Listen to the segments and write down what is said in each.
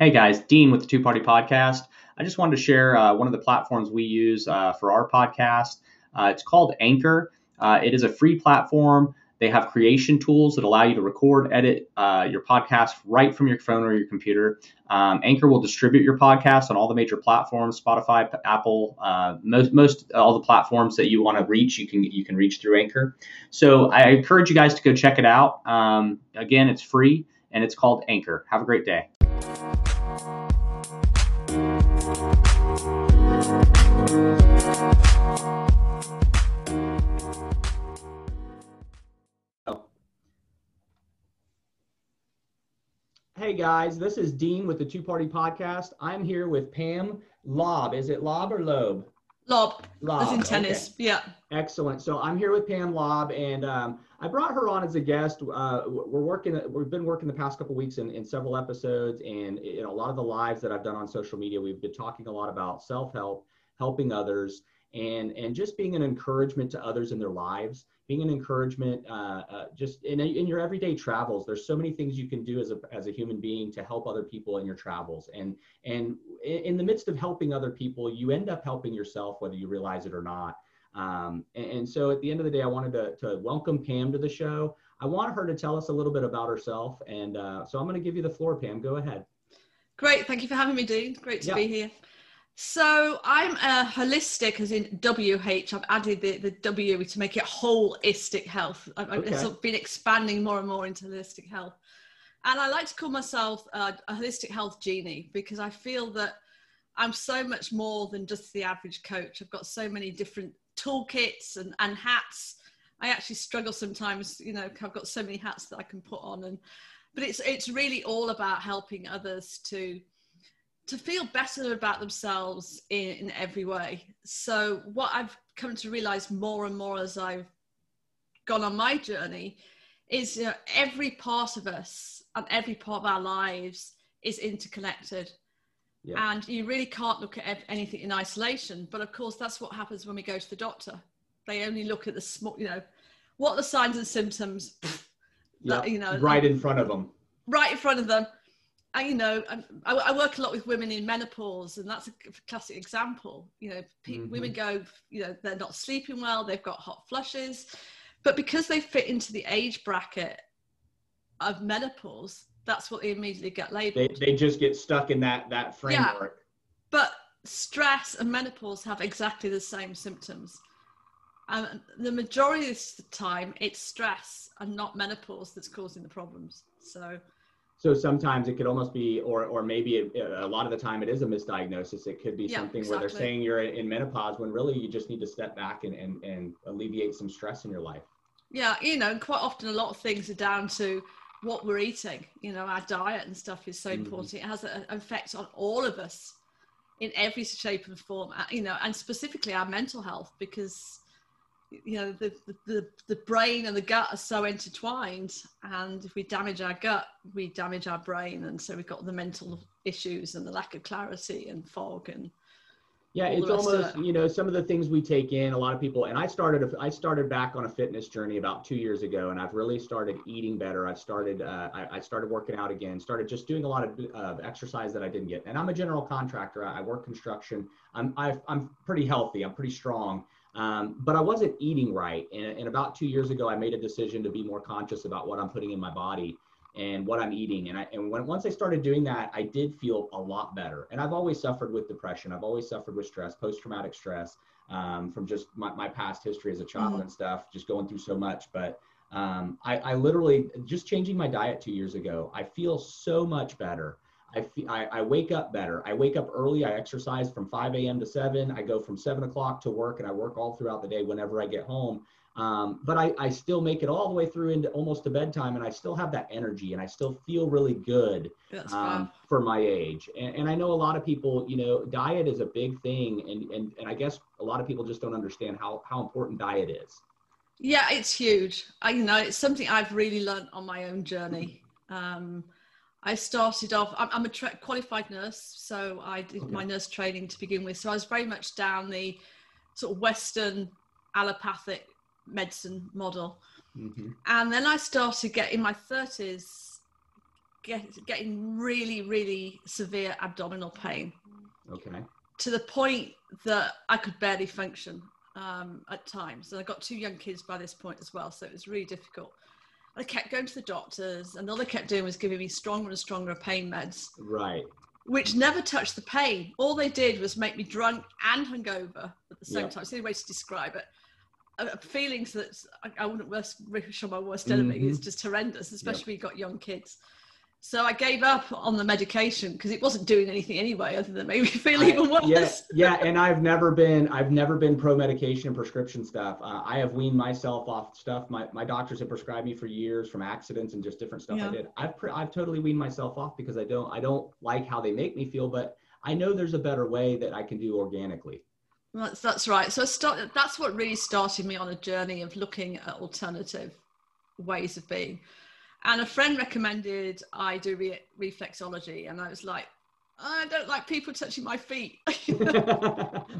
Hey guys, Dean with the Two Party Podcast. I just wanted to share uh, one of the platforms we use uh, for our podcast. Uh, it's called Anchor. Uh, it is a free platform. They have creation tools that allow you to record, edit uh, your podcast right from your phone or your computer. Um, Anchor will distribute your podcast on all the major platforms: Spotify, Apple, uh, most, most all the platforms that you want to reach. You can you can reach through Anchor. So I encourage you guys to go check it out. Um, again, it's free and it's called Anchor. Have a great day. Hey guys, this is Dean with the Two Party Podcast. I'm here with Pam Lob. Is it Lob or Loeb? Lob, Lob. as in tennis. okay. Yeah. Excellent. So I'm here with Pam Lob, and um, I brought her on as a guest. Uh, we're working. We've been working the past couple weeks in, in several episodes, and in a lot of the lives that I've done on social media, we've been talking a lot about self-help, helping others, and and just being an encouragement to others in their lives being an encouragement uh, uh, just in, in your everyday travels there's so many things you can do as a, as a human being to help other people in your travels and and in the midst of helping other people you end up helping yourself whether you realize it or not um, and, and, so at the end of the day i wanted to, to welcome pam to the show i want her to tell us a little bit about herself and uh, so i'm going to give you the floor pam go ahead Great. Thank you for having me, Dean. Great to Yeah. be here. So I'm a holistic, as in WH. I've added the, the W to make it holistic health. I've, I've sort of been expanding more and more into holistic health. And I like to call myself uh, a holistic health genie because I feel that I'm so much more than just the average coach. I've got so many different toolkits and, and hats. I actually struggle sometimes, you know, I've got so many hats that I can put on and but it's it's really all about helping others to to feel better about themselves in, in every way. So what I've come to realize more and more as I've gone on my journey is you know, every part of us and every part of our lives is interconnected. Yeah. And you really can't look at anything in isolation. But of course, that's what happens when we go to the doctor. They only look at the small, you know, what are the signs and symptoms, Yeah, that, you know, right in front of them right in front of them. And you know, I, I work a lot with women in menopause, and that's a classic example. You know, pe- Mhm. women go, you know, they're not sleeping well, they've got hot flushes, but because they fit into the age bracket of menopause, that's what they immediately get labeled. they just get stuck in that that framework But stress and menopause have exactly the same symptoms. And the majority of the time, it's stress and not menopause that's causing the problems. So, So sometimes it could almost be, or or maybe it, a lot of the time it is a misdiagnosis. It could be Yeah, something where they're saying you're in menopause when really you just need to step back and, and, and alleviate some stress in your life. Yeah, you know, and quite often a lot of things are down to what we're eating. You know, our diet and stuff is so Mhm. important. It has an effect on all of us in every shape and form, uh, you know, and specifically our mental health because, you know, the, the, the, brain and the gut are so intertwined. And if we damage our gut, we damage our brain. And so we've got the mental issues and the lack of clarity and fog and Yeah, it's almost it. you know some of the things we take in. A lot of people, and I started a- I started back on a fitness journey about two years ago, and I've really started eating better. I've started uh, I, I started working out again. Started just doing a lot of uh, exercise that I didn't get. And I'm a general contractor. I, I work construction. I'm i I'm pretty healthy. I'm pretty strong. Um, but I wasn't eating right. And, and about two years ago, I made a decision to be more conscious about what I'm putting in my body and what I'm eating. And I and when once I started doing that, I did feel a lot better. And I've always suffered with depression. I've always suffered with stress, post-traumatic stress, um, from just my, my past history as a child Mhm. and stuff, just going through so much. But um, I, I literally just changing my diet two years ago. I feel so much better. I, I, I wake up better. I wake up early. I exercise from 5 a.m. to 7. I go from 7 o'clock to work and I work all throughout the day whenever I get home. Um, but I, I still make it all the way through into almost to bedtime and I still have that energy and I still feel really good um, for my age. And, and I know a lot of people, you know, diet is a big thing. And, and, and I guess a lot of people just don't understand how, how important diet is. Yeah, it's huge. I, you know, it's something I've really learned on my own journey. Um, I started off, I'm, I'm a tra- qualified nurse, so I did Okay. my nurse training to begin with. So I was very much down the sort of Western allopathic medicine model. Mhm. And then I started getting my 30s, get, getting really, really severe abdominal pain. Okay. To the point that I could barely function um, at times. And I got two young kids by this point as well, so it was really difficult. I kept going to the doctors, and all they kept doing was giving me stronger and stronger pain meds. Right. Which never touched the pain. All they did was make me drunk and hungover at the same Yep. time. It's the only way to describe it. Uh, feelings that I, I wouldn't wish, on my worst enemy. Mhm. It's just horrendous, especially when you've got young kids. So I gave up on the medication because it wasn't doing anything anyway, other than maybe feel I- even worse. yeah, yeah, and I've never been I've never been pro medication and prescription stuff. Uh, I have weaned myself off stuff. My my doctors have prescribed me for years from accidents and just different stuff I did. I've pre- I've totally weaned myself off because I don't I don't like how they make me feel, but I know there's a better way that I can do organically. That's that's right. So I started. That's what really started me on a journey of looking at alternative ways of being. And a friend recommended I do re- reflexology, and I was like, I don't like people touching my feet.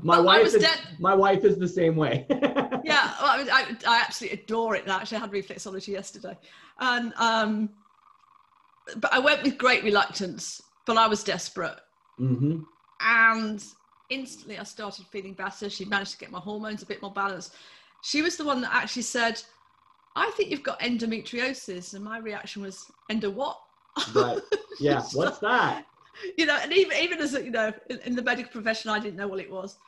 my I wife is, dead- my wife is the same way. yeah, well, I, I, I absolutely adore it. I actually, I had reflexology yesterday, and um, but I went with great reluctance. But I was desperate, hmm and instantly I started feeling better. She managed to get my hormones a bit more balanced. She was the one that actually said, "I think you've got endometriosis," and my reaction was, "Endo what?" Right. Yeah. What's that? you know, and even even as a, you know, in, in the medical profession, I didn't know what it was.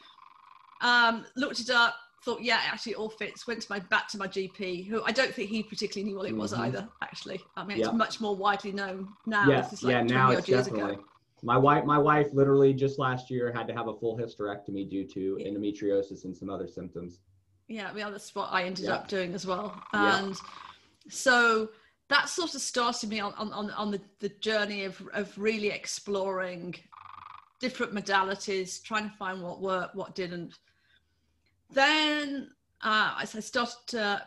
Um, looked it up, thought, yeah, actually, it all fits. Went to my back to my GP, who I don't think he particularly knew what it was Mhm. either. Actually, I mean, Yeah. it's much more widely known now. yeah, like yeah. Now it's definitely. ago. My wife, my wife, literally just last year had to have a full hysterectomy due to Yeah. endometriosis and some other symptoms. Yeah, well, that's what I ended Yeah. up doing as well. Yeah. And so that sort of started me on, on, on, on the, the journey of, of really exploring different modalities, trying to find what worked, what didn't. Then uh, I started uh,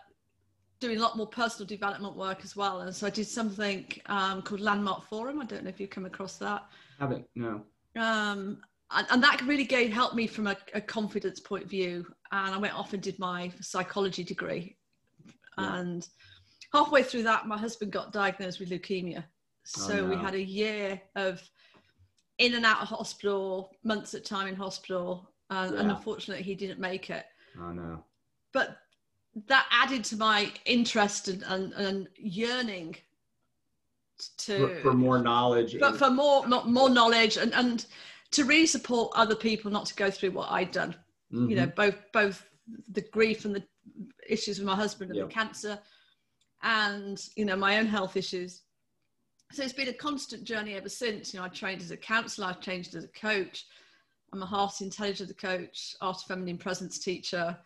doing a lot more personal development work as well. And so I did something um, called Landmark Forum. I don't know if you've come across that Haven't no. um, and, and that really gave helped me from a, a confidence point of view. And I went off and did my psychology degree. Yeah. And halfway through that, my husband got diagnosed with leukemia. Oh, so we no. had a year of in and out of hospital, months at time in hospital, and, and unfortunately, he didn't make it. Oh no. But that added to my interest and, and, and yearning to For, for more knowledge. but for more more, more knowledge and and to really support other people not to go through what I'd done. Mhm. You know, both both the grief and the issues with my husband and Yep. the cancer, and you know my own health issues. So it's been a constant journey ever since. You know, I trained as a counsellor, I've changed as a coach. I'm a heart intelligence coach, art of feminine presence teacher,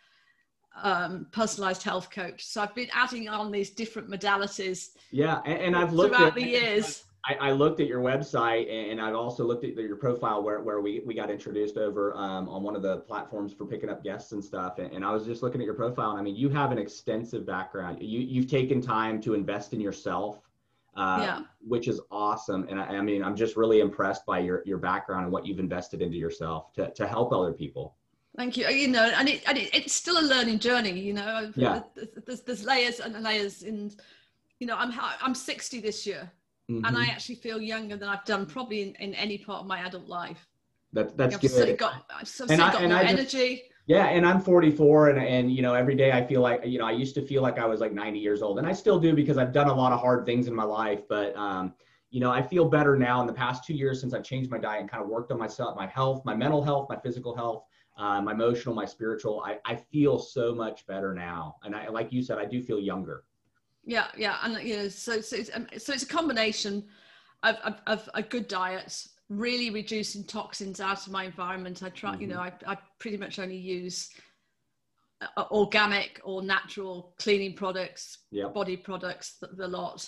um, personalized health coach. So I've been adding on these different modalities yeah, and, and I've looked throughout at the years. I, I looked at your website and I've also looked at your profile where, where we, we got introduced over um, on one of the platforms for picking up guests and stuff. And, and I was just looking at your profile and I mean, you have an extensive background. You, you've taken time to invest in yourself, uh, Yeah. which is awesome. And I, I mean, I'm just really impressed by your, your background and what you've invested into yourself to, to help other people. Thank you. You know, and it and it, it's still a learning journey. You know, Yeah. There's, there's, there's layers and layers, and you know, I'm I'm 60 this year, and I Mhm. actually feel younger than I've done probably in, in any part of my adult life. That, that's I've good. got I've And certainly I- got and more I just- energy. Yeah, and I'm 44, and and you know every day I feel like you know I used to feel like I was like 90 years old, and I still do because I've done a lot of hard things in my life. But um, you know I feel better now in the past two years since I've changed my diet and kind of worked on myself, my health, my mental health, my physical health, uh, my emotional, my spiritual. I I feel so much better now, and I like you said, I do feel younger. Yeah, yeah, and you know, so so it's, um, so it's a combination of, of, of a good diet, really reducing toxins out of my environment. I try, you know, I, I pretty much only use uh, organic or natural cleaning products, Yep. body products, the, the lot.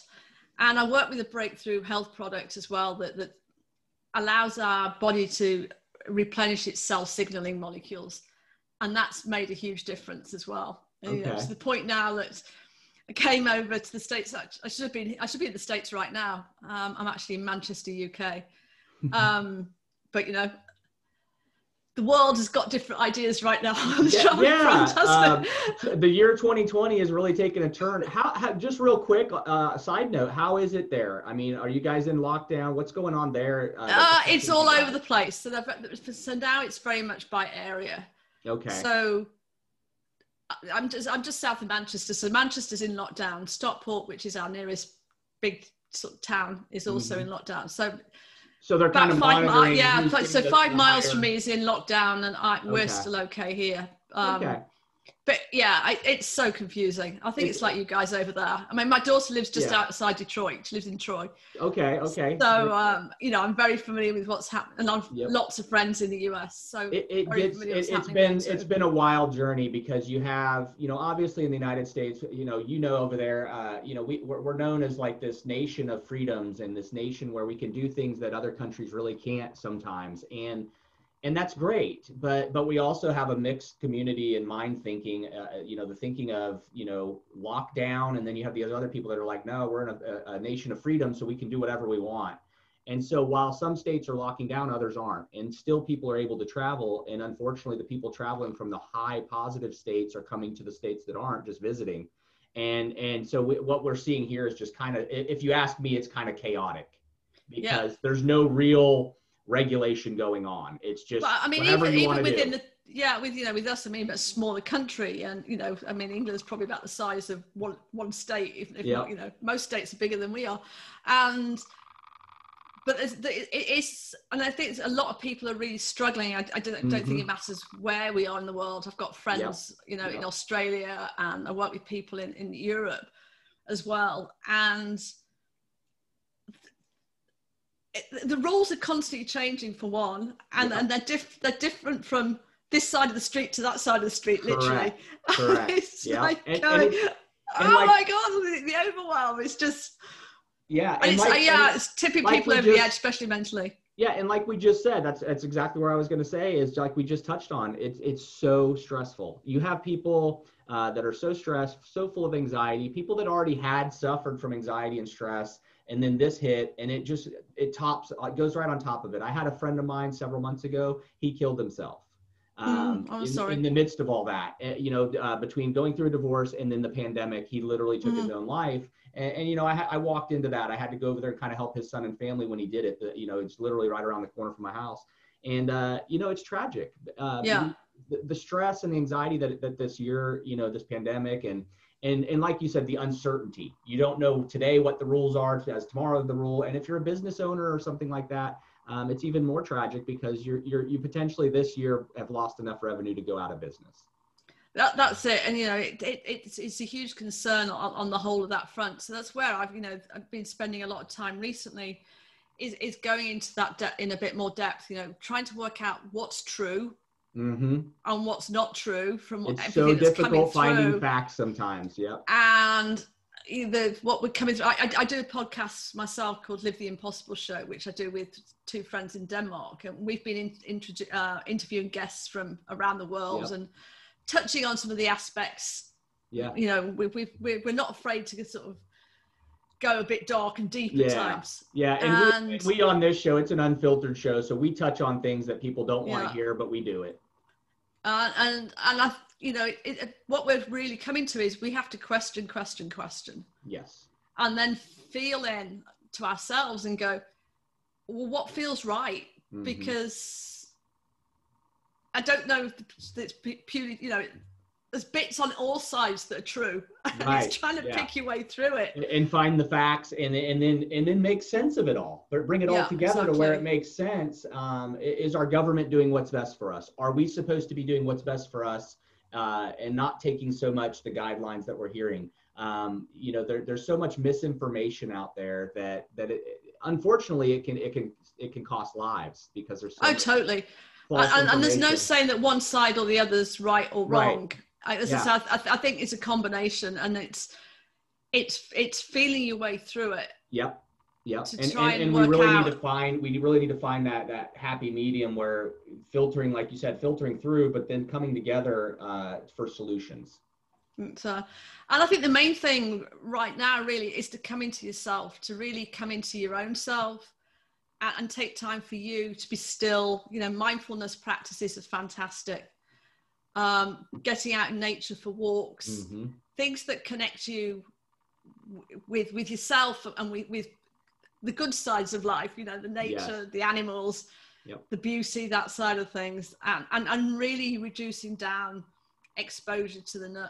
And I work with a breakthrough health product as well that, that allows our body to replenish its cell signaling molecules. And that's made a huge difference as well. You know, to the point now that came over to the States. I should have been, I should be in the States right now. Um, I'm actually in Manchester, UK. Um, but you know, the world has got different ideas right now. yeah, yeah. Um, the year 2020 is really taking a turn. How, how just real quick, uh, side note, how is it there? I mean, are you guys in lockdown? What's going on there? Uh, uh, it's all over the place. So, so now it's very much by area. Okay. So I'm just I'm just south of Manchester. So Manchester's in lockdown. Stockport, which is our nearest big sort of town, is also mm-hmm. in lockdown. So so they're kind of five miles. Yeah, so five miles higher. from me is in lockdown, and I, we're still okay here. Um, okay but yeah, I, it's so confusing. I think it's like you guys over there. I mean, my daughter lives just yeah. outside Detroit. She lives in Troy. Okay, okay. So, um, you know, I'm very familiar with what's happening, and I've yep. lots of friends in the US. So it, it gets, it, has been it's been a wild journey because you have, you know, obviously in the United States, you know, you know over there, uh, you know, we we're, we're known as like this nation of freedoms and this nation where we can do things that other countries really can't sometimes, and and that's great but but we also have a mixed community and mind thinking uh, you know the thinking of you know lockdown and then you have the other people that are like no we're in a, a, nation of freedom so we can do whatever we want. And so while some states are locking down others aren't. And still people are able to travel and unfortunately the people traveling from the high positive states are coming to the states that aren't just visiting. And and so we, what we're seeing here is just kind of if you ask me it's kind of chaotic because yeah. there's no real regulation going on. It's just well, I mean, even, even within do. the yeah, with you know, with us, I mean, but a smaller country, and you know, I mean, England's probably about the size of one one state, if, if not, you know, most states are bigger than we are, and but it is, and I think a lot of people are really struggling. I, I don't, mm-hmm. don't, think it matters where we are in the world. I've got friends, you know, in Australia, and I work with people in in Europe as well, and the rules are constantly changing for one, and, yeah. and they're diff- they're different from this side of the street to that side of the street, literally. Correct. Correct. it's yeah. like and, going, and it, oh like, my god, the overwhelm is just. Yeah, and, it's, like, yeah, it's tipping like people over just, the edge, especially mentally. Yeah, and like we just said, that's that's exactly where I was going to say is like we just touched on. It's it's so stressful. You have people uh, that are so stressed, so full of anxiety, people that already had suffered from anxiety and stress and then this hit and it just it tops it goes right on top of it. I had a friend of mine several months ago he killed himself mm, um, mm, in, sorry. in the midst of all that uh, you know uh, between going through a divorce and then the pandemic he literally took mm. his own life. And, and you know I, I, walked into that. I had to go over there and kind of help his son and family when he did it you know it's literally right around the corner from my house. And uh, you know it's tragic. Uh, yeah. the, the stress and the anxiety that, that this year you know this pandemic and and and like you said the uncertainty. You don't know today what the rules are as tomorrow the rule. And if you're a business owner or something like that um, it's even more tragic because you're you're you potentially this year have lost enough revenue to go out of business. That, that's it. And you know it, it, it's, it's a huge concern on, on the whole of that front. So that's where i've you know i've been spending a lot of time recently is, is going into that de- in a bit more depth you know trying to work out what's true mm-hmm. on what's not true from it's everything so difficult finding through. facts sometimes yeah and either what we're coming through I, I, do a podcast myself called live the impossible show which i do with two friends in denmark and we've been in, uh, interviewing guests from around the world yep. and touching on some of the aspects yeah you know we, we, we're not afraid to sort of go a bit dark and deep yeah. at times. Yeah, and, and we, we, on this show, it's an unfiltered show, so we touch on things that people don't want to hear, but we do it. Uh, and and I, you know, it, what we're really coming to is we have to question, question, question. Yes. And then feel in to ourselves and go, well, what feels right? Mm-hmm. Because I don't know if it's purely, you know, there's bits on all sides that are true. Right. it's trying to yeah. pick your way through it and find the facts and and then and then make sense of it all, but bring it yeah, all together exactly. to where it makes sense. Um, is our government doing what's best for us? Are we supposed to be doing what's best for us uh, and not taking so much the guidelines that we're hearing? Um, you know, there, there's so much misinformation out there that that it, unfortunately it can it can it can cost lives because there's so oh totally. And, and, there's no saying that one side or the other's right or wrong. Right I, yeah. I, I, think it's a combination, and it's it's it's feeling your way through it. Yep. Yep. And, and, and we really out. need to find we really need to find that that happy medium where filtering, like you said, filtering through, but then coming together uh, for solutions. So, and I think the main thing right now really is to come into yourself, to really come into your own self, and, and take time for you to be still. You know, mindfulness practices are fantastic. Um, getting out in nature for walks, Mm-hmm. things that connect you w- with with yourself and with, with the good sides of life. You know, the nature, the animals, Yep. the beauty, that side of things, and and, and really reducing down exposure to the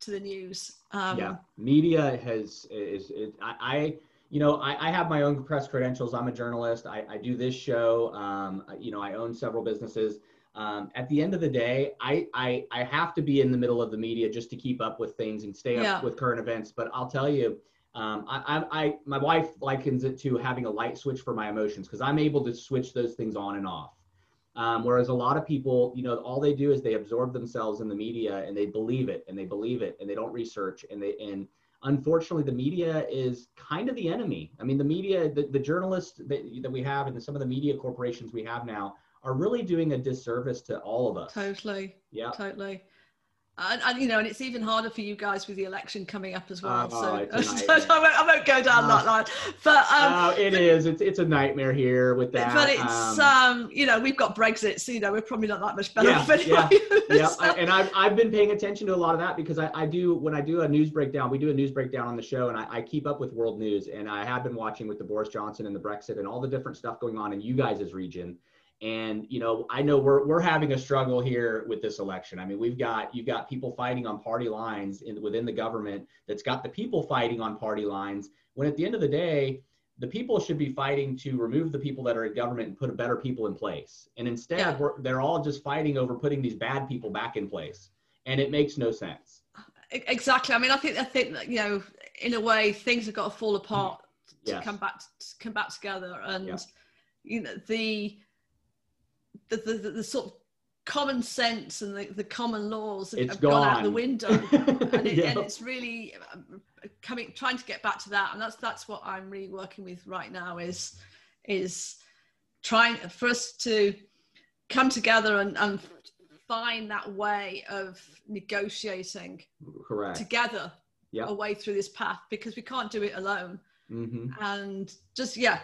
to the news. Um, yeah media has is, is I, I you know I, I have my own press credentials i'm a journalist i, I do this show um, you know i own several businesses um, at the end of the day I, I i have to be in the middle of the media just to keep up with things and stay up with current events. But i'll tell you um, I, I, I my wife likens it to having a light switch for my emotions because i'm able to switch those things on and off. Um, whereas a lot of people, you know, all they do is they absorb themselves in the media and they believe it and they believe it and they don't research and they and unfortunately the media is kind of the enemy. I mean, the media, the, the journalists that, that we have and some of the media corporations we have now are really doing a disservice to all of us. Totally, Yeah. totally. And, and you know, and it's even harder for you guys with the election coming up as well. Oh, so so. I, won't, I won't go down that Oh. line. But um, Uh, it is. It's it's a nightmare here with that. but it's Um, um, you know we've got Brexit, so you know we're probably not that much better Yeah, off anyway. yeah, So- I, and I've, I've been paying attention to a lot of that because I, I do when I do a news breakdown, we do a news breakdown on the show, and I, I keep up with world news, and I have been watching with the Boris Johnson and the Brexit and all the different stuff going on in you guys' region. And you know, I know we're we're having a struggle here with this election. I mean, we've got you've got people fighting on party lines in, within the government that's got the people fighting on party lines. When at the end of the day, the people should be fighting to remove the people that are in government and put a better people in place. And instead, Yeah. we're, they're all just fighting over putting these bad people back in place, and it makes no sense. Exactly. I mean, I think I think that you know, in a way, things have got to fall apart mm. to come back to come back together, and Yeah. you know the the, the the the sort of common sense and the, the common laws have, have gone. out the window, and, it, Yeah. and it's really um, coming trying to get back to that, and that's that's what I'm really working with right now is is trying for us to come together and, and find that way of negotiating Correct. together Yeah. a way through this path because we can't do it alone hmm and just yeah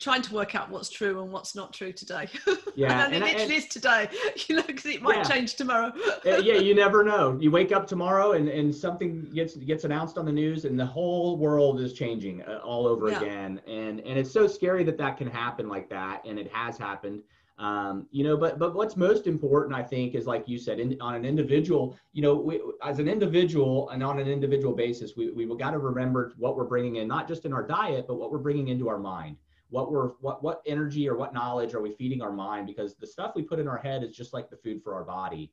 trying to work out what's true and what's not true today Yeah, and, and it I- literally is today you know because it might Yeah. change tomorrow Uh, yeah, you never know. You wake up tomorrow and, and something gets gets announced on the news, and the whole world is changing uh, all over Yeah. again. And and it's so scary that that can happen like that, and it has happened. Um, you know, but but what's most important, I think, is like you said, in, on an individual. You know, we, as an individual and on an individual basis, we we've got to remember what we're bringing in, not just in our diet, but what we're bringing into our mind. What we're what what energy or what knowledge are we feeding our mind? Because the stuff we put in our head is just like the food for our body.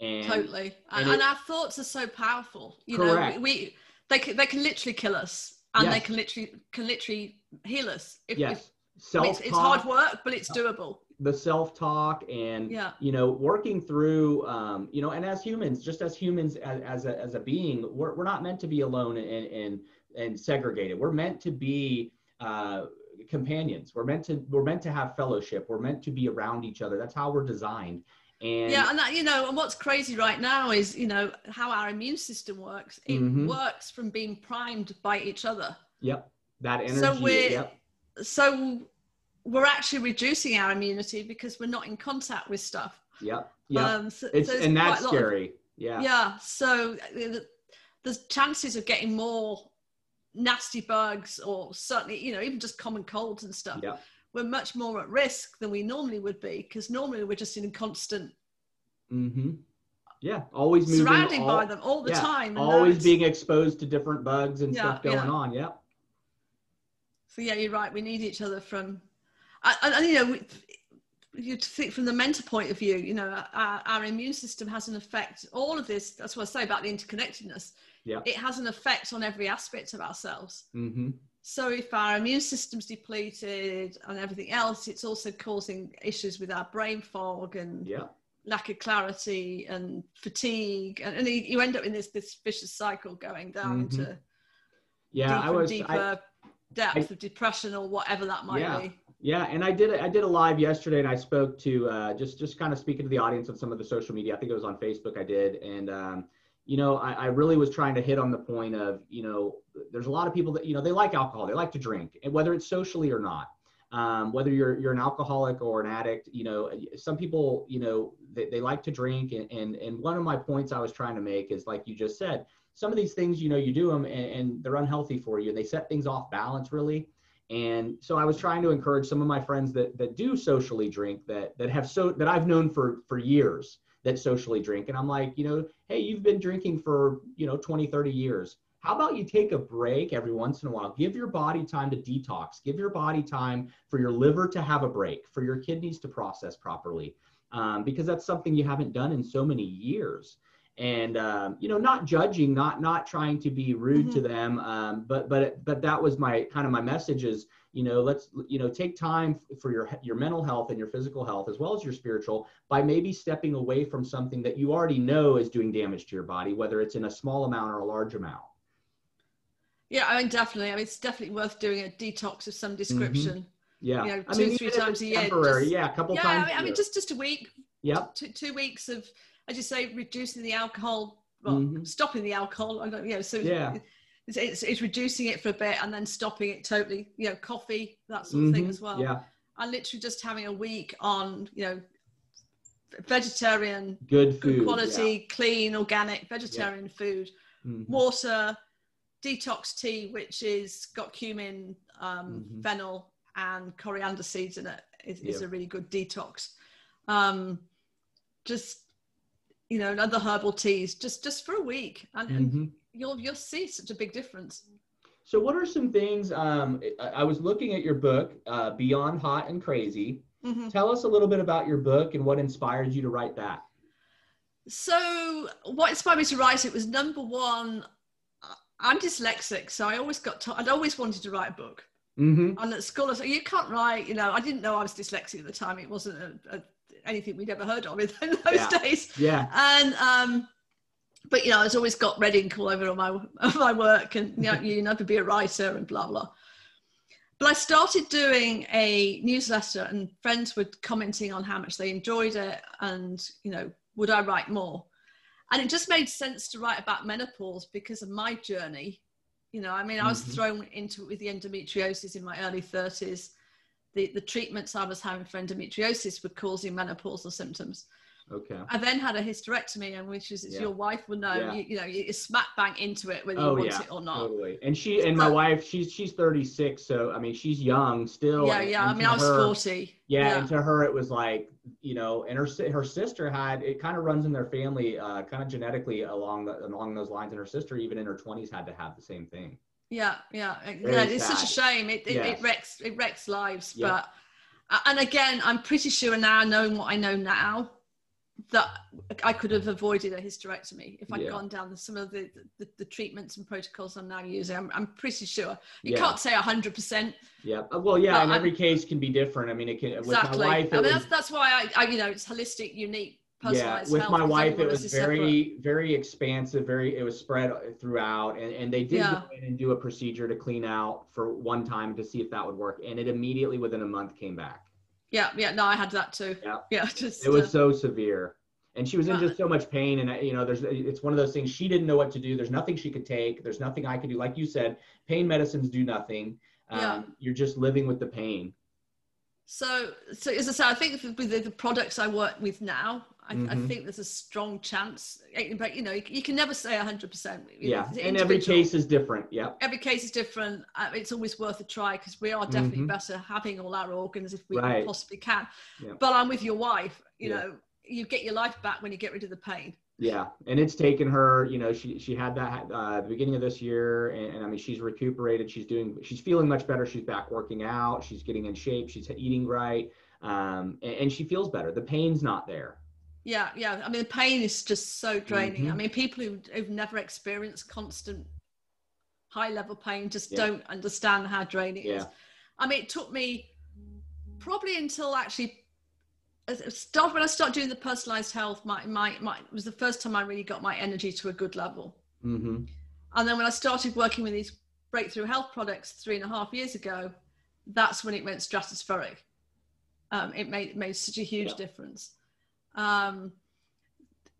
And totally and, and it- our thoughts are so powerful you Correct. know we, we they can they can literally kill us and they can literally can literally heal us if, yes if self it's, it's hard work but it's doable the self-talk and Yeah. you know working through um, you know and as humans just as humans as, as, a, as a being we're, we're not meant to be alone and, and and segregated. We're meant to be uh, companions. We're meant to we're meant to have fellowship. We're meant to be around each other. That's how we're designed. And yeah and that you know and what's crazy right now is you know how our immune system works. It Mhm. works from being primed by each other. Yep. That energy So we're- yep. so we're actually reducing our immunity because we're not in contact with stuff yep yep um so, it's so and that's lot of- scary yeah yeah so uh, the- chances of getting more nasty bugs or certainly you know even just common colds and stuff yep we're much more at risk than we normally would be because normally we're just in a constant mm-hmm yeah always moving surrounded all- by them all the yeah, time always being exposed to different bugs and Yeah, stuff going yeah. on Yeah. So yeah, you're right. We need each other from, and, and you know, we- you think from the mental point of view. You know, our, our immune system has an effect. All of this. That's what I say about the interconnectedness. Yeah. It has an effect on every aspect of ourselves. mm-hmm So if our immune system's depleted and everything else, it's also causing issues with our brain fog and yeah lack of clarity and fatigue, and, and you end up in this this vicious cycle going down Mhm. into yeah deeper i was and I, deeper depth of depression or whatever that might Yeah. be. Yeah and i did i did a live yesterday and i spoke to uh, just just kind of speaking to the audience of some of the social media i think it was on facebook i did and um, you know I, I really was trying to hit on the point of you know there's a lot of people that you know they like alcohol they like to drink and whether it's socially or not um, whether you're you're an alcoholic or an addict, you know, some people, you know, they, they like to drink, and, and and one of my points I was trying to make is like you just said, some of these things, you know, you do them and, and they're unhealthy for you, and they set things off balance really. And so I was trying to encourage some of my friends that that do socially drink that that have so that I've known for for years that socially drink, and I'm like, you know, hey, you've been drinking for you know 20, 30 years how about you take a break every once in a while? Give your body time to detox. Give your body time for your liver to have a break, for your kidneys to process properly, um, because that's something you haven't done in so many years. And um, you know, not judging, not not trying to be rude mm-hmm. to them, um, but but but that was my kind of my message is you know let's you know take time for your your mental health and your physical health as well as your spiritual by maybe stepping away from something that you already know is doing damage to your body whether it's in a small amount or a large amount yeah, I mean, definitely. I mean, it's definitely worth doing a detox of some mm-hmm. description. Mm-hmm. Yeah, you know, I two, mean, three times a year. Temporary, just, yeah, a couple yeah, times. I mean, I mean, just just a week. Yep. Two, two weeks of, as you say, reducing the alcohol, well, mm-hmm. stopping the alcohol. I don't, you know, so yeah. It's, it's, it's, reducing it for a bit and then stopping it totally. You know, coffee, that sort of mm-hmm. thing as well. Yeah. And literally just having a week on, you know, vegetarian, good food, good quality, yeah. clean, organic vegetarian yeah. food, mm-hmm. water detox tea, which is got cumin, um, mm-hmm. fennel, and coriander seeds in it, is, a really good detox. Um, just you know, other herbal teas, just just for a week, and, mm-hmm. and you'll you'll see such a big difference. So, what are some things? Um, I was looking at your book, uh, Beyond Hot and Crazy. Mm-hmm. Tell us a little bit about your book and what inspired you to write that. So, what inspired me to write it was number one, I'm dyslexic, so I always got. To, I'd always wanted to write a book. Mm-hmm. And at school, I said, "You can't write." You know, I didn't know I was dyslexic at the time. It wasn't a, a, anything we'd ever heard of in those yeah. days. Yeah. And um, but you know, I was always got red ink all over all my my work, and you know, you to be a writer and blah blah. But I started doing a newsletter, and friends were commenting on how much they enjoyed it, and you know, would I write more? and it just made sense to write about menopause because of my journey you know i mean i was mm-hmm. thrown into it with the endometriosis in my early 30s the, the treatments i was having for endometriosis were causing menopausal symptoms Okay. I then had a hysterectomy, and which is, yeah. your wife will know, yeah. you, you, know, you smack bang into it whether oh, you want yeah, it or not. Totally. And she and my wife, she's she's 36, so I mean, she's young still. Yeah, yeah. I mean, I was her, 40. Yeah, and to her, it was like, you know, and her her sister had it kind of runs in their family, uh, kind of genetically along the along those lines, and her sister, even in her 20s, had to have the same thing. Yeah, yeah, yeah. It's such a shame. It it, yes. it wrecks it wrecks lives, but and again, I'm pretty sure now, knowing what I know now that I could have avoided a hysterectomy if I'd yeah. gone down some of the, the, the, treatments and protocols I'm now using. I'm, I'm pretty sure. You yeah. can't say 100%. Yeah. Uh, well, yeah, and every case can be different. I mean, it can, exactly. with my wife, I mean, was, that's, that's why I, I, you know, it's holistic, unique, yeah, with my wife, it was very, separate. very expansive. Very, it was spread throughout, and, and they did yeah. go in and do a procedure to clean out for one time to see if that would work, and it immediately within a month came back. Yeah, yeah, no, I had that too. Yeah, yeah, just it was uh, so severe, and she was in just so much pain. And you know, there's it's one of those things she didn't know what to do. There's nothing she could take. There's nothing I could do. Like you said, pain medicines do nothing. Um, yeah. You're just living with the pain. So, so as I say, I think with the, the products I work with now, I, mm-hmm. I, think there's a strong chance, but you know, you, you can never say 100%. Yeah, and every case is different. Yeah. Every case is different. Uh, it's always worth a try because we are definitely mm-hmm. better having all our organs if we right. possibly can. Yeah. But I'm with your wife, you yeah. know, you get your life back when you get rid of the pain. Yeah, and it's taken her. You know, she she had that uh, the beginning of this year, and, and, I mean, she's recuperated. She's doing. She's feeling much better. She's back working out. She's getting in shape. She's eating right, um, and, and she feels better. The pain's not there. Yeah, yeah. I mean, the pain is just so draining. Mm-hmm. I mean, people who, who've never experienced constant high level pain just yeah. don't understand how draining yeah. it is. I mean, it took me probably until actually start when I started doing the personalized health. My, my, my it was the first time I really got my energy to a good level. Mm-hmm. And then when I started working with these breakthrough health products three and a half years ago, that's when it went stratospheric. Um, it made made such a huge yeah. difference. Um,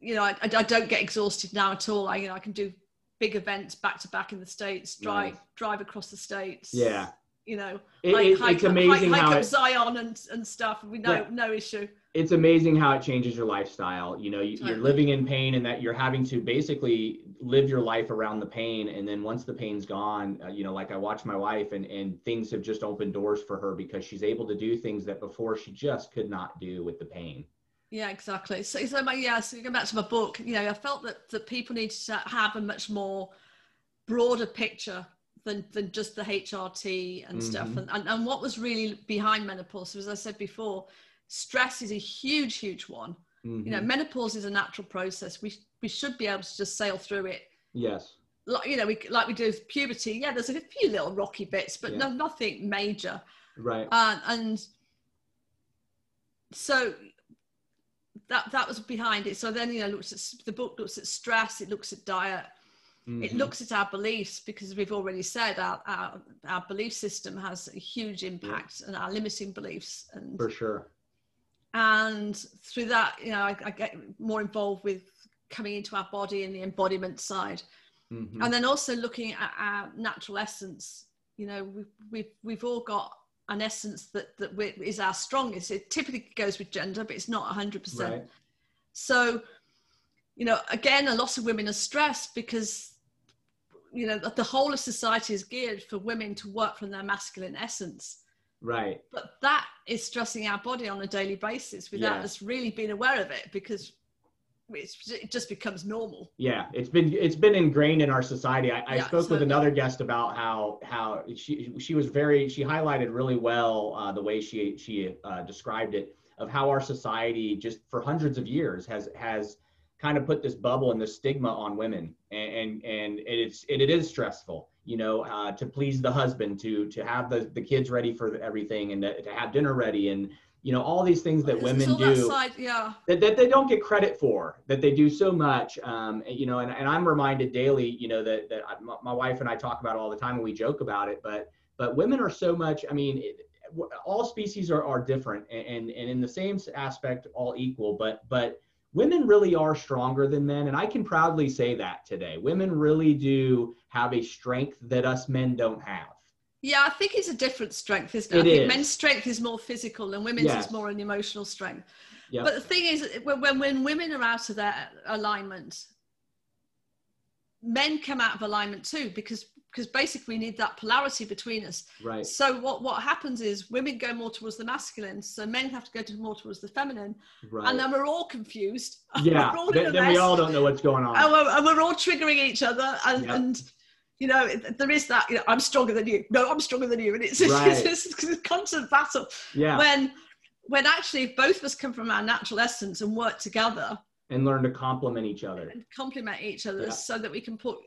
you know, I, I, don't get exhausted now at all. I, you know, I can do big events back to back in the states, drive, nice. drive across the states. Yeah. you know, It- hike, it- hike it's amazing hike, how it- Zion and, and stuff. We no Yeah. no issue. it's amazing how it changes your lifestyle. You know, you, you're living in pain and that you're having to basically live your life around the pain. And then once the pain's gone, uh, you know, like I watch my wife and, and things have just opened doors for her because she's able to do things that before she just could not do with the pain. Yeah, exactly. So, so my, yeah, so going back to my book, you know, I felt that, that people need to have a much more broader picture than, than just the HRT and stuff. Mhm. And, and, and what was really behind menopause, as I said before, stress is a huge, huge one. You know, Mhm. menopause is a natural process. We, we should be able to just sail through it. yes. Like, you know, we, like we do with puberty. Yeah, there's a few little rocky bits, but Yeah. no, nothing major. Right. and and so that that was behind it so then you know looks at the book looks at stress it looks at diet it Mhm. looks at our beliefs because we've already said our our, our belief system has a huge impact and our limiting beliefs and for sure. and through that you know I, I get more involved with coming into our body and the embodiment side Mhm. and then also looking at our natural essence you know we've we've, we've all got an essence that that is our strongest it typically goes with gender but it's not 100% Right. so you know again a lot of women are stressed because you know the whole of society is geared for women to work from their masculine essence Right. but that is stressing our body on a daily basis without Yeah. us really being aware of it because it just becomes normal Yeah, it's been it's been ingrained in our society. I, I Yeah, spoke with another guest about how how she she was very she highlighted really well uh, the way she she uh, described it of how our society just for hundreds of years has has kind of put this bubble and this stigma on women and and, and it's it, it is stressful you know uh, to please the husband to to have the the kids ready for everything and to, to have dinner ready and you know all these things that It's- women do that side, yeah. that, that they don't get credit for that they do so much um, you know and, and i'm reminded daily you know that, that I, my, my wife and i talk about it all the time and we joke about it but but women are so much i mean it, all species are, are different and, and and in the same aspect all equal but but women really are stronger than men and i can proudly say that today. Women really do have a strength that us men don't have Yeah, I think it's a different strength, isn't it? It I think is. men's strength is more physical and women's Yes. is more an emotional strength. Yep. But the thing is, when, when, women are out of their alignment, men come out of alignment too, because because basically we need that polarity between us. right So what, what happens is women go more towards the masculine, so men have to go to more towards the feminine, right and then we're all confused. yeah all then, then we all don't know what's going on and we're, and we're all triggering each other and, Yep. and you know there is that you know, i'm stronger than you. No i'm stronger than you. And it's, Right. it's, it's, a constant battle. Yeah. When when actually if both of us come from our natural essence and work together. And learn to complement each other. And complement each other Yeah. so that we can put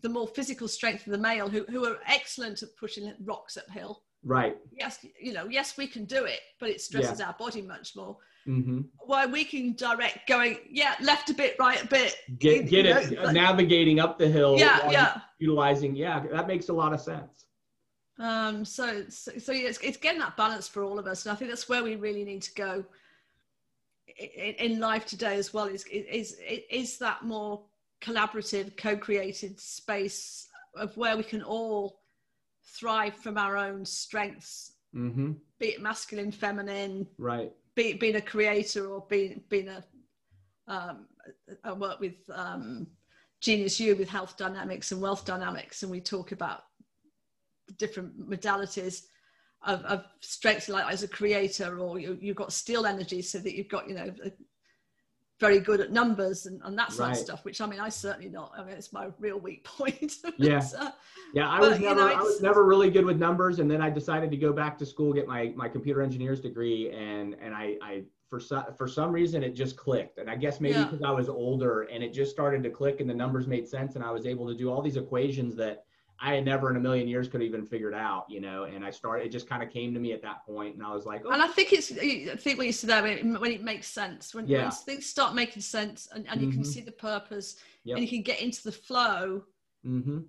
the more physical strength of the male who, who are excellent at pushing rocks uphill. Right. Yes you know yes we can do it but it stresses our body much more hmm while we can direct going yeah left a bit right a bit. Get get you it like- navigating up the hill yeah yeah. utilizing yeah that makes a lot of sense. Um, so, so, so yeah, it's, it's getting that balance for all of us, and I think that's where we really need to go in, in life today as well. Is is is that more collaborative, co-created space of where we can all thrive from our own strengths, hmm be it masculine, feminine, right be being a creator or being being a. Um, I work with um, Genius U with health dynamics and wealth dynamics, and we talk about different modalities of, of strengths, like as a creator, or you, you've got steel energy, so that you've got you know very good at numbers and, and that sort Right. of stuff. Which I mean, I certainly not. I mean, it's my real weak point. Yeah. But, uh, yeah i But, was you never know, i was never really good with numbers and then i decided to go back to school get my my computer engineers degree and and i i for some for some reason it just clicked and i guess maybe Yeah. because i was older and it just started to click and the numbers made sense and i was able to do all these equations that i had never in a million years could have even figured out you know and i started it just kind of came to me at that point and i was like oh, and I think it's I think what you said there when it, makes sense when, Yeah. when things start making sense and, and you can Mhm. see the purpose Yep. and you can get into the flow hmm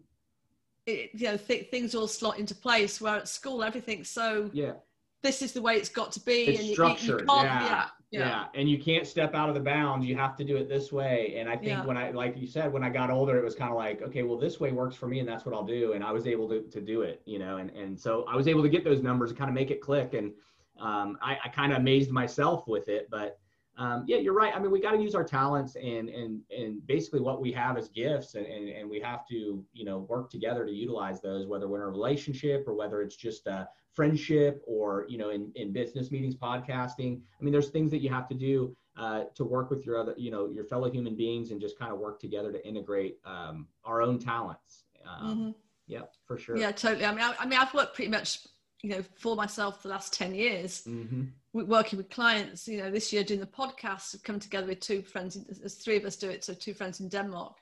it, you know th- things all slot into place where at school everything's so yeah this is the way it's got to be It's and you- you, you can't yeah. yeah. Yeah. and you can't step out of the bounds you have to do it this way and i think yeah. when i like you said when i got older it was kind of like okay well this way works for me and that's what i'll do and i was able to, to do it you know and, and so i was able to get those numbers and kind of make it click and um, i, I kind of amazed myself with it but um, yeah you're right. I mean we got to use our talents and and and basically what we have as gifts and, and, and we have to you know work together to utilize those whether we're in a relationship or whether it's just a friendship or you know in, in business meetings podcasting. I mean there's things that you have to do uh, to work with your other you know your fellow human beings and just kind of work together to integrate um, our own talents. Um, mm-hmm. yeah for sure. Yeah totally. I mean I, I, mean i've worked pretty much you know for myself the last 10 years. Mm-hmm. Working with clients you know this year doing the podcast i've come together with two friends there's three of us do it so two friends in denmark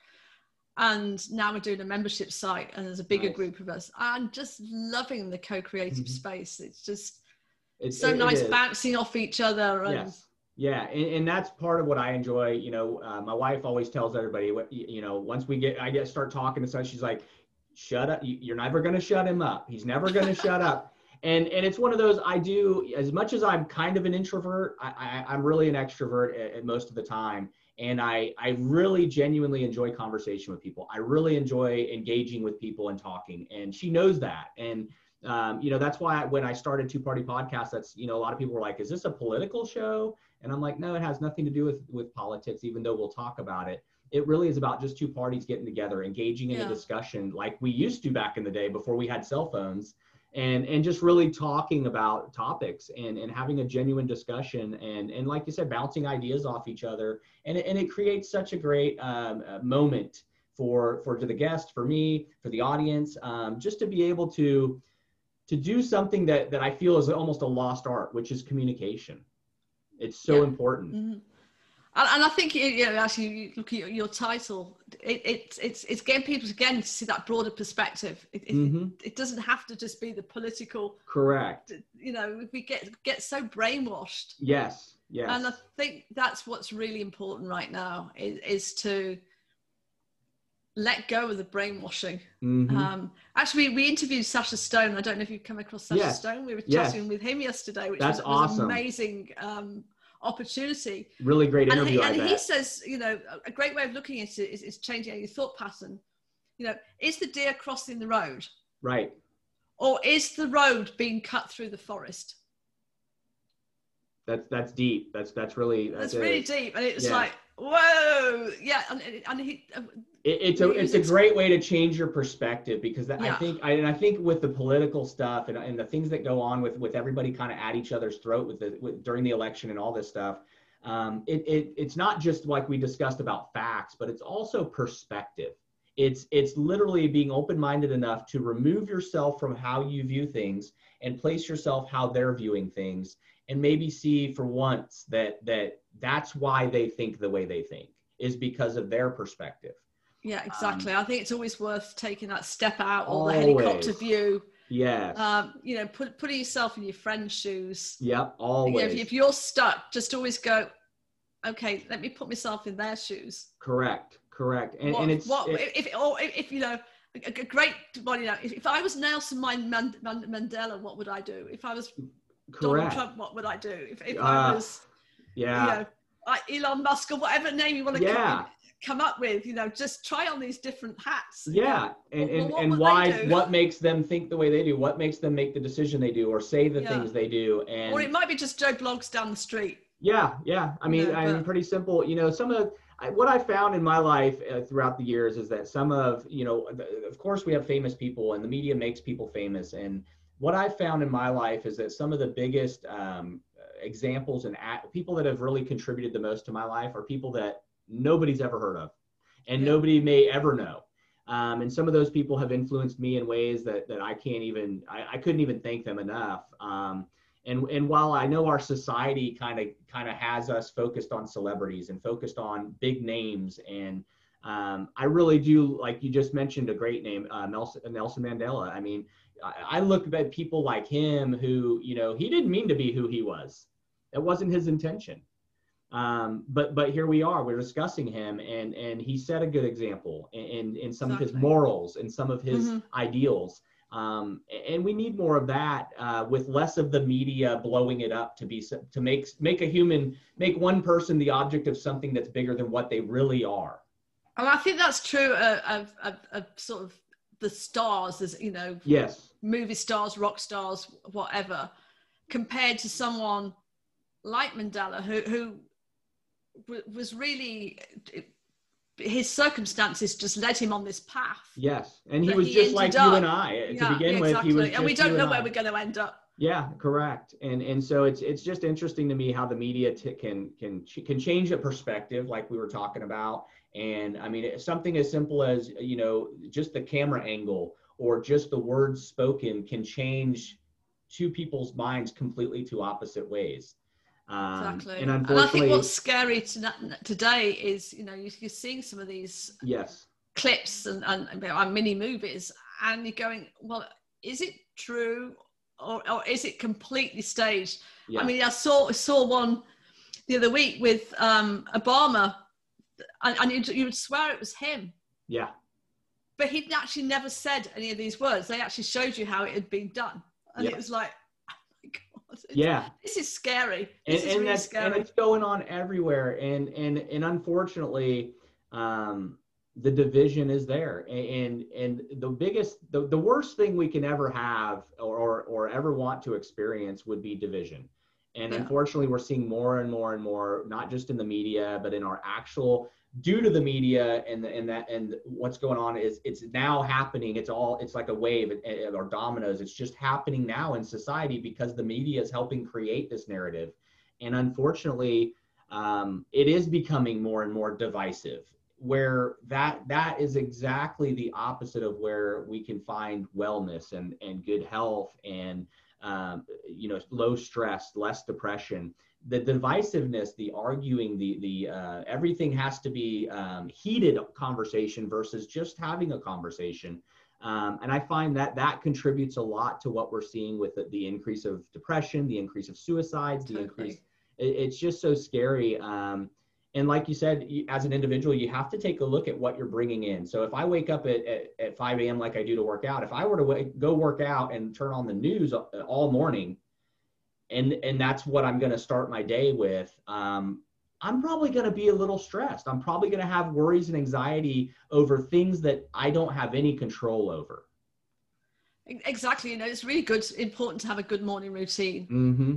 and now we're doing a membership site and there's a bigger nice. group of us i'm just loving the co-creative mm-hmm. space it's just it's so it, nice it bouncing off each other and yes. yeah and, and, that's part of what i enjoy you know uh, my wife always tells everybody what you know once we get i get start talking to someone she's like shut up you're never going to shut him up he's never going to shut up and and it's one of those i do as much as i'm kind of an introvert i, I am really an extrovert at, at most of the time and I, I really genuinely enjoy conversation with people. I really enjoy engaging with people and talking, and she knows that. And um, you know that's why when I started Two Party Podcast, that's you know a lot of people were like, "Is this a political show?" And I'm like, "No, it has nothing to do with with politics, even though we'll talk about it." It really is about just two parties getting together, engaging in yeah. a discussion like we used to back in the day before we had cell phones and and just really talking about topics and and having a genuine discussion and and like you said bouncing ideas off each other. And it, and it creates such a great um, uh, moment for for to the guest for me for the audience um, just to be able to to do something that that i feel is almost a lost art which is communication. It's so yeah. important. Mm-hmm and, and I think you know, actually, you look at your, title. It, it, it's it's getting people again to see that broader perspective. It, mm-hmm. it, it, doesn't have to just be the political. Correct. You know, we get get so brainwashed. Yes. Yes. And I think that's what's really important right now is, is to let go of the brainwashing. Mm-hmm. Um, actually, we, we, interviewed Sasha Stone. I don't know if you've come across Sasha yes. Stone. We were chatting yes. with him yesterday, which That's was, awesome. amazing. Um, opportunity. Really great interview. And, he, and he says, you know, a great way of looking at it is, is changing your thought pattern. You know, is the deer crossing the road? Right. Or is the road being cut through the forest? That's that's deep. That's that's really that's, that's really deep, and it's yeah. like whoa, yeah. And, and he, uh, it, it's a it's a great way to change your perspective because that, yeah. I think I, and I think with the political stuff and, and the things that go on with with everybody kind of at each other's throat with the with, during the election and all this stuff, um, it, it it's not just like we discussed about facts, but it's also perspective. It's it's literally being open minded enough to remove yourself from how you view things and place yourself how they're viewing things, and maybe see for once that that that's why they think the way they think is because of their perspective yeah, exactly. Um, I think it's always worth taking that step out or always. the helicopter view. Yeah. Um, you know, put, putting yourself in your friend's shoes. Yep, always. You know, if, if, you're stuck, just always go, okay, let me put myself in their shoes. Correct, correct. And, what, and it's what it, if or if, if, you know a, a great body now. If, if, I was Nelson Mandela, what would I do? If I was correct. Donald Trump, what would I do? If, if uh, I was, yeah, you know, like Elon Musk or whatever name you want to yeah. come up with you know just try on these different hats. Yeah and and, well, and why what makes them think the way they do what makes them make the decision they do or say the yeah. things they do and or it might be just joe Bloggs down the street. Yeah yeah. I mean i mean pretty simple you know some of what I found in my life uh, throughout the years is that some of, you know, the, of course we have famous people and the media makes people famous. And what I found in my life is that some of the biggest um, examples and at, people that have really contributed the most to my life are people that nobody's ever heard of and yeah. nobody may ever know. Um, and some of those people have influenced me in ways that, that I can't even, I, I couldn't even thank them enough. Um, and, and while I know our society kind of kind of has us focused on celebrities and focused on big names, and um, I really do, like you just mentioned, a great name, uh, Nelson, Nelson Mandela. I mean, I, I look at people like him who, you know, he didn't mean to be who he was. It wasn't his intention. Um, but but here we are. We're discussing him, and and he set a good example in in, some exactly. of his morals and some of his mm-hmm. ideals. Um, and we need more of that uh, with less of the media blowing it up to be to make make a human make one person the object of something that's bigger than what they really are. And I think that's true of, of, of sort of the stars, as you know, yes, movie stars, rock stars, whatever, compared to someone like Mandela, who who was really his circumstances just led him on this path. Yes, and he was he just like up. you and I to yeah, begin exactly. with. He was, and we don't know where I. we're going to end up. Yeah, correct. And and so it's it's just interesting to me how the media t- can can can change a perspective, like we were talking about. And I mean, something as simple as you know, just the camera angle or just the words spoken can change two people's minds completely to opposite ways. Um, exactly. And and I think what's scary to, today is, you know, you're seeing some of these yes clips and, and, and mini movies, and you're going, well, is it true or, or is it completely staged? Yeah. I mean, I saw saw one the other week with um, Obama, and, and you, you would swear it was him. Yeah. But he'd actually never said any of these words. They actually showed you how it had been done, and yeah. it was like, yeah. this is scary. This and, is and really scary. and it's going on everywhere. And and and unfortunately um the division is there. And and the biggest the, the worst thing we can ever have or, or, or ever want to experience would be division. And yeah. unfortunately we're seeing more and more and more not just in the media but in our actual due to the media and and that and what's going on is it's now happening. It's all it's like a wave or dominoes. It's just happening now in society because the media is helping create this narrative. And unfortunately um, it is becoming more and more divisive where that that is exactly the opposite of where we can find wellness and and good health and um, you know low stress less depression the divisiveness, the arguing, the the uh, everything has to be um, heated conversation versus just having a conversation. Um, and I find that that contributes a lot to what we're seeing with the, the increase of depression, the increase of suicides, the increase. It, it's just so scary. Um, and like you said, as an individual, you have to take a look at what you're bringing in. So if I wake up at, at, at 5 a.m. like I do to work out, if I were to wake, go work out and turn on the news all morning, and and that's what i'm going to start my day with um, i'm probably going to be a little stressed i'm probably going to have worries and anxiety over things that i don't have any control over exactly you know it's really good important to have a good morning routine mm-hmm.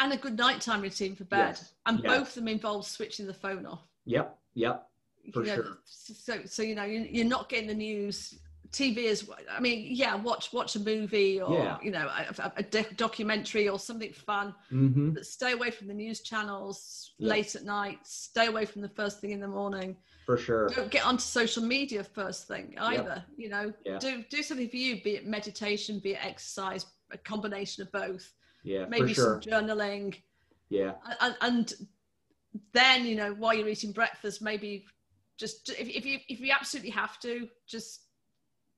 and a good nighttime routine for bed yes. and yes. both of them involve switching the phone off yep yep for you know, sure so so you know you're not getting the news TV is, I mean, yeah, watch watch a movie or yeah. you know a, a documentary or something fun. Mm-hmm. But stay away from the news channels yeah. late at night. Stay away from the first thing in the morning. For sure. Don't get onto social media first thing either. Yep. You know, yeah. do do something for you. Be it meditation, be it exercise, a combination of both. Yeah, maybe sure. some journaling. Yeah, and, and then you know while you're eating breakfast, maybe just if, if you if you absolutely have to, just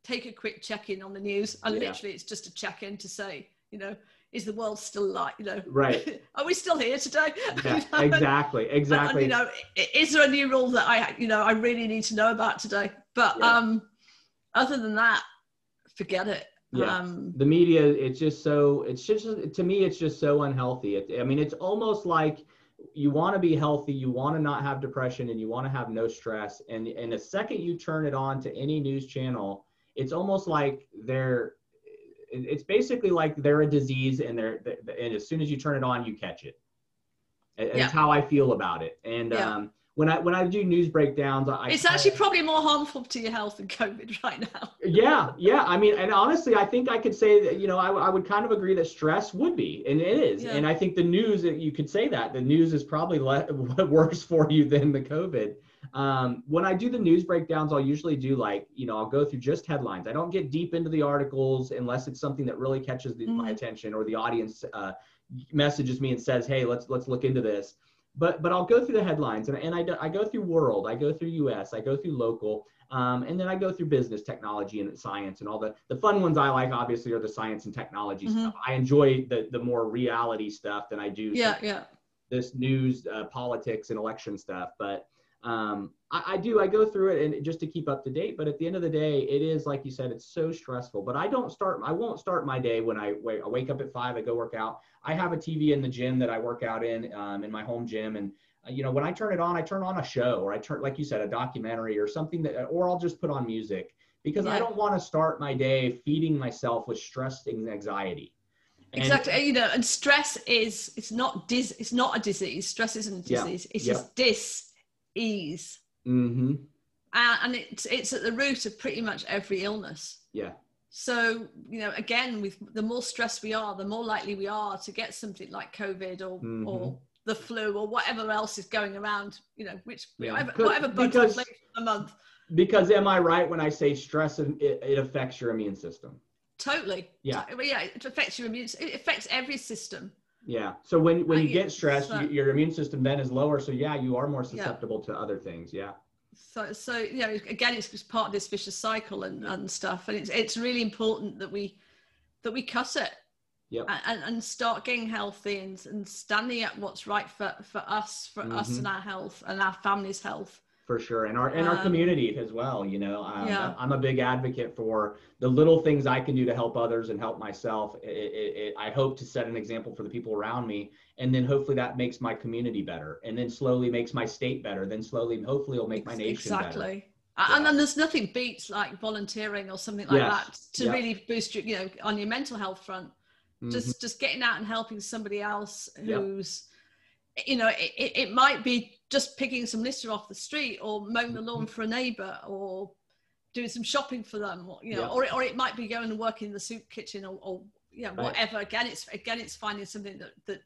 take a quick check in on the news. And yeah. literally, it's just a check in to say, you know, is the world still like, you know, right? are we still here today? Yeah, you know? Exactly, exactly. And, and, you know, is there a new rule that I, you know, I really need to know about today? But yeah. um, other than that, forget it. Yeah. Um, the media, it's just so, it's just, to me, it's just so unhealthy. It, I mean, it's almost like you want to be healthy, you want to not have depression, and you want to have no stress. And, and the second you turn it on to any news channel, it's almost like they're it's basically like they're a disease and they're and as soon as you turn it on you catch it it's yeah. how i feel about it and yeah. um, when i when i do news breakdowns I, it's actually probably more harmful to your health than covid right now yeah yeah i mean and honestly i think i could say that you know i, I would kind of agree that stress would be and it is yeah. and i think the news you could say that the news is probably le- worse for you than the covid um, when I do the news breakdowns, I'll usually do like, you know, I'll go through just headlines. I don't get deep into the articles unless it's something that really catches the, mm. my attention or the audience uh, messages me and says, hey, let's let's look into this. But but I'll go through the headlines and, and I, I go through world, I go through US, I go through local, um, and then I go through business, technology, and science, and all the the fun ones I like. Obviously, are the science and technology mm-hmm. stuff. I enjoy the the more reality stuff than I do. Yeah, yeah. This news, uh, politics, and election stuff, but um, I, I, do. I go through it and just to keep up to date. But at the end of the day, it is like you said, it's so stressful. But I don't start. I won't start my day when I wake, I wake up at five. I go work out. I have a TV in the gym that I work out in, um, in my home gym, and uh, you know when I turn it on, I turn on a show or I turn, like you said, a documentary or something that, or I'll just put on music because yeah. I don't want to start my day feeding myself with stress and anxiety. And exactly. You know, and stress is it's not dis it's not a disease. Stress isn't a disease. Yeah. It's yeah. just dis ease. Mm-hmm. Uh, and it's it's at the root of pretty much every illness. Yeah. So you know, again, with the more stressed we are, the more likely we are to get something like COVID or mm-hmm. or the flu or whatever else is going around. You know, which yeah. whatever, whatever bug a month. Because am I right when I say stress it, it affects your immune system? Totally. Yeah. Yeah. It affects your immune. It affects every system. Yeah. So when when you get stressed, so, your immune system then is lower. So yeah, you are more susceptible yeah. to other things. Yeah. So so you know again, it's just part of this vicious cycle and and stuff, and it's it's really important that we that we cut it. Yep. And, and start getting healthy and, and standing up what's right for, for us, for mm-hmm. us and our health and our family's health for sure and our and our um, community as well you know um, yeah. i'm a big advocate for the little things i can do to help others and help myself it, it, it, i hope to set an example for the people around me and then hopefully that makes my community better and then slowly makes my state better then slowly hopefully it'll make my nation exactly better. and then there's nothing beats like volunteering or something like yes. that to yeah. really boost you you know on your mental health front mm-hmm. just just getting out and helping somebody else who's you know it, it might be just picking some litter off the street or mowing the lawn for a neighbor or doing some shopping for them or, you know yeah. or, or it might be going and working in the soup kitchen or, or you know, right. whatever again it's again it's finding something that that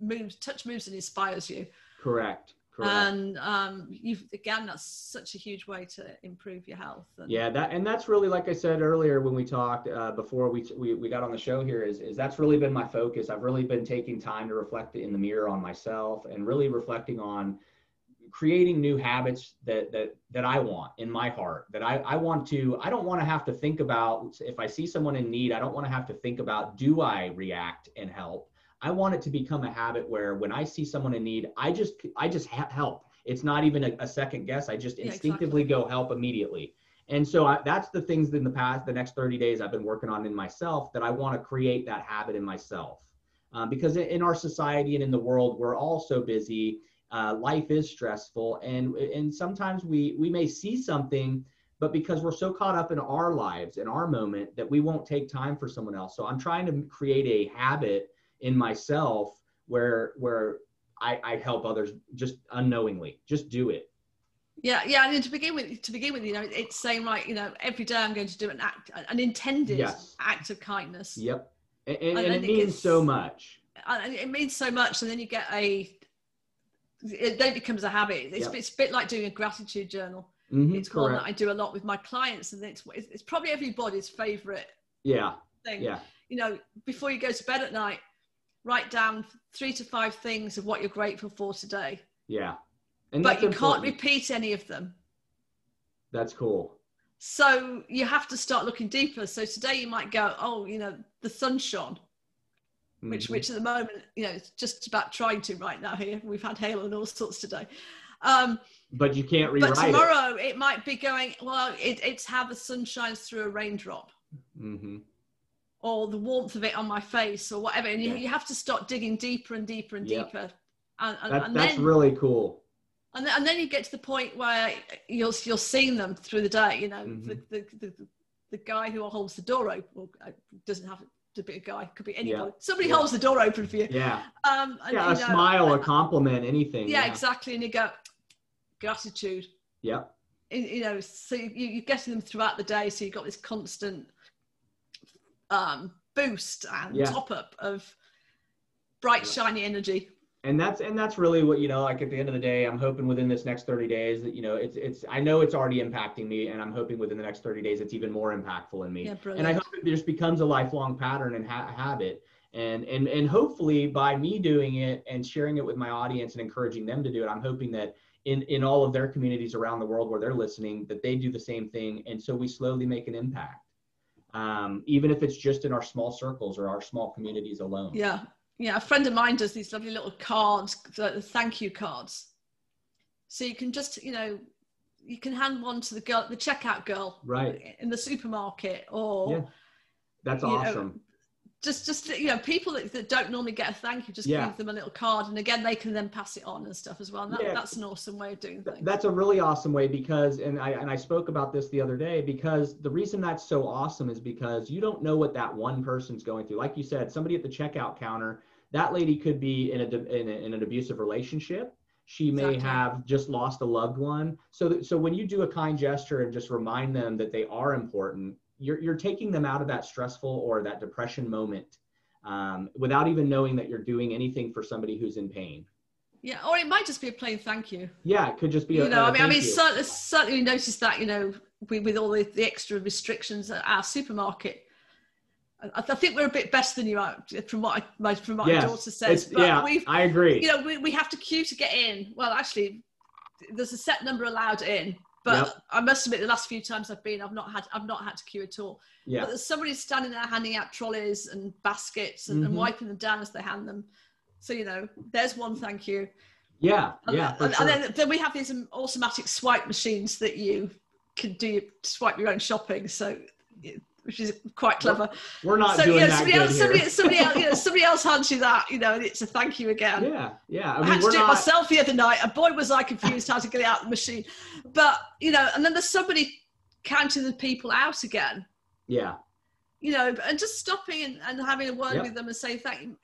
moves touch moves and inspires you correct Correct. And um, you've again, that's such a huge way to improve your health. And, yeah, that and that's really like I said earlier when we talked uh, before we, we we got on the show here is is that's really been my focus. I've really been taking time to reflect in the mirror on myself and really reflecting on creating new habits that that that I want in my heart. That I I want to. I don't want to have to think about if I see someone in need. I don't want to have to think about do I react and help I want it to become a habit where when I see someone in need, I just I just ha- help. It's not even a, a, second guess. I just instinctively exactly. go help immediately. And so I, that's the things in the past, the next 30 days I've been working on in myself that I want to create that habit in myself. Um, because in our society and in the world, we're all so busy. Uh, life is stressful, and and sometimes we we may see something, but because we're so caught up in our lives in our moment that we won't take time for someone else. So I'm trying to create a habit in myself where where I, I help others just unknowingly just do it yeah yeah and to begin with to begin with you know it's saying right you know every day i'm going to do an act an intended yes. act of kindness yep and, and, and, and it means so much and it means so much and then you get a it then becomes a habit it's, yep. it's a bit like doing a gratitude journal mm-hmm, it's correct. one that i do a lot with my clients and it's it's probably everybody's favorite yeah thing yeah you know before you go to bed at night write down three to five things of what you're grateful for today. Yeah. And but you important. can't repeat any of them. That's cool. So you have to start looking deeper. So today you might go, oh, you know, the sun shone. Which which at the moment, you know, it's just about trying to right now here. We've had hail and all sorts today. Um, but you can't rewrite But tomorrow it. it might be going, well, it, it's how the sun shines through a raindrop. Mm-hmm or the warmth of it on my face or whatever and you, you have to start digging deeper and deeper and yep. deeper and, and, that, and that's then, really cool and then, and then you get to the point where you're you're seeing them through the day you know mm-hmm. the, the, the, the, guy who holds the door open uh, doesn't have to be a guy could be anybody yeah. somebody yeah. holds the door open for you. Yeah. Um and, yeah a know, smile a compliment anything yeah, yeah, exactly and you go gratitude. Yeah. You know so you, you're getting them throughout the day so you've got this constant um, boost and top up of bright, shiny energy. And that's and that's really what you know. Like at the end of the day, I'm hoping within this next 30 days that you know it's it's. I know it's already impacting me, and I'm hoping within the next 30 days it's even more impactful in me. Yeah, and I hope it just becomes a lifelong pattern and ha- habit. And and and hopefully by me doing it and sharing it with my audience and encouraging them to do it, I'm hoping that in in all of their communities around the world where they're listening that they do the same thing and so we slowly make an impact um, even if it's just in our small circles or our small communities alone. Yeah, yeah. A friend of mine does these lovely little cards, the thank you cards. So you can just, you know, you can hand one to the girl, the checkout girl, right, in the supermarket, or yeah, that's awesome. Know, just just you know people that, that, don't normally get a thank you just yeah. give them a little card and again they can then pass it on and stuff as well and that, yeah. that's an awesome way of doing things that's a really awesome way because and i and i spoke about this the other day because the reason that's so awesome is because you don't know what that one person's going through like you said somebody at the checkout counter that lady could be in a in, a, in an abusive relationship she may exactly. have just lost a loved one so that, so when you do a kind gesture and just remind them that they are important you're, you're taking them out of that stressful or that depression moment um, without even knowing that you're doing anything for somebody who's in pain yeah or it might just be a plain thank you yeah it could just be a you a, know a i mean i mean certainly, certainly noticed that you know with, with all the, the extra restrictions at our supermarket I, think we're a bit better than you are from what I, my from what yes, my daughter says. But yeah, we've, I agree. You know, we, we have to queue to get in. Well, actually, there's a set number allowed in, but yep. I must admit, the last few times I've been, I've not had I've not had to queue at all. Yeah. But there's somebody standing there handing out trolleys and baskets and, mm-hmm. and wiping them down as they hand them. So you know, there's one thank you. Yeah, and, yeah. And, sure. and, then, then we have these automatic swipe machines that you can do swipe your own shopping. So which is quite clever. We're not so, doing yeah, that somebody good else, here. Somebody, somebody, else, you know, somebody else hands you that, you know, and it's a thank you again. Yeah, yeah. I, mean, I had to do not... it myself the other night, A boy, was I confused how to get it out of the machine. But you know, and then there's somebody counting the people out again. Yeah. You know, and just stopping and, and having a word yep. with them and saying thank you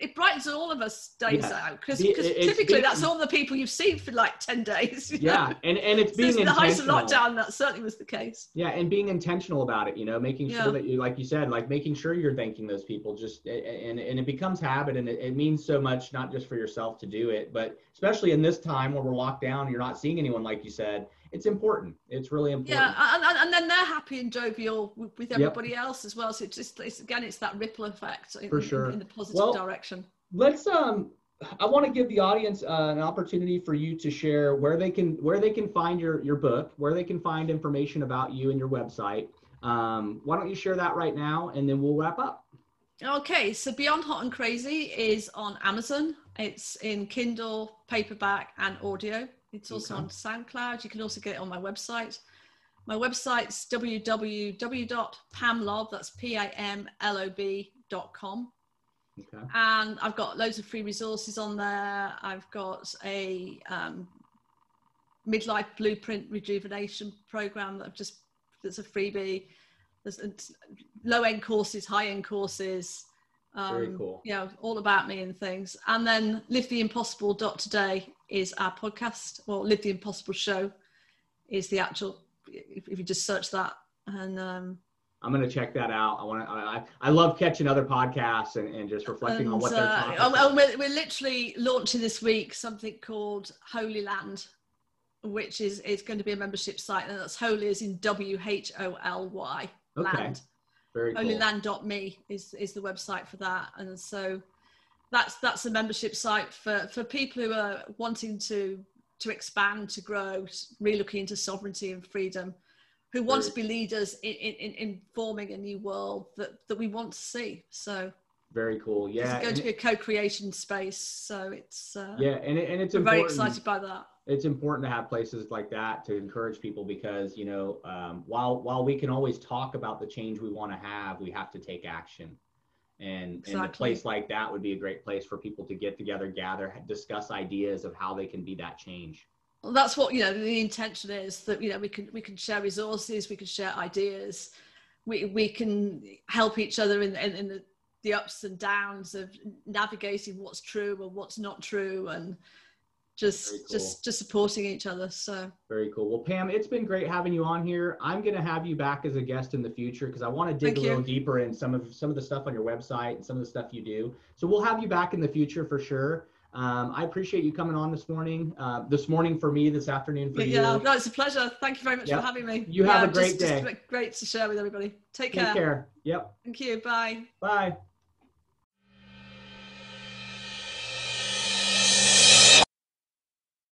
it brightens all of us days yeah. out because typically that's all the people you've seen for like 10 days yeah know? and and it's being so the height of lockdown that certainly was the case yeah and being intentional about it you know making sure yeah. that you like you said like making sure you're thanking those people just and and it becomes habit and it, it means so much not just for yourself to do it but especially in this time where we're locked down you're not seeing anyone like you said it's important. It's really important. Yeah, and, and then they're happy and jovial with, everybody yep. else as well. So it's just it's, again, it's that ripple effect in, For sure. in, in the positive well, direction. Let's um. I want to give the audience uh, an opportunity for you to share where they can where they can find your your book, where they can find information about you and your website. Um, why don't you share that right now, and then we'll wrap up. Okay, so Beyond Hot and Crazy is on Amazon. It's in Kindle, paperback, and audio. It's also okay. on SoundCloud. You can also get it on my website. My website's www.pamlob, that's P-A-M-L-O-B.com. Okay. And I've got loads of free resources on there. I've got a um, midlife blueprint rejuvenation program that I've just, that's a freebie. There's low end courses, high end courses. Um, Very cool. You know, all about me and things. And then live the impossible dot today is our podcast, or Live the Impossible Show is the actual. If, you just search that, and um, I'm gonna check that out. I want to. I, I love catching other podcasts and, and just reflecting and, on what they're uh, talking. Uh, about. We're, we're literally launching this week something called Wholy Land, which is is going to be a membership site, and that's holy as in W H O L Y okay. land. Very cool. Wholyland.me is is the website for that, and so that's that's a membership site for for people who are wanting to to expand, to grow, really looking into sovereignty and freedom, who want to be leaders in, in, in forming a new world that, that we want to see. So very cool. Yeah, it's going to be a co-creation space. So it's uh, yeah, and it, and it's very excited by that. It's important to have places like that to encourage people because you know um, while while we can always talk about the change we want to have, we have to take action. And, exactly. and a place like that would be a great place for people to get together, gather, discuss ideas of how they can be that change. Well, that's what you know. The intention is that you know we can we can share resources, we can share ideas, we we can help each other in in, in the, the ups and downs of navigating what's true and what's not true, and just cool. just just supporting each other so very cool well pam it's been great having you on here i'm going to have you back as a guest in the future because i want to dig Thank a little deeper in some of some of the stuff on your website and some of the stuff you do so we'll have you back in the future for sure um, I appreciate you coming on this morning. Uh, this morning for me, this afternoon for yeah, you. Yeah, no, it's a pleasure. Thank you very much yep. for having me. You yeah, have a great just, day. Just great to share with everybody. Take care. Take care. Yep. Thank you. Bye. Bye.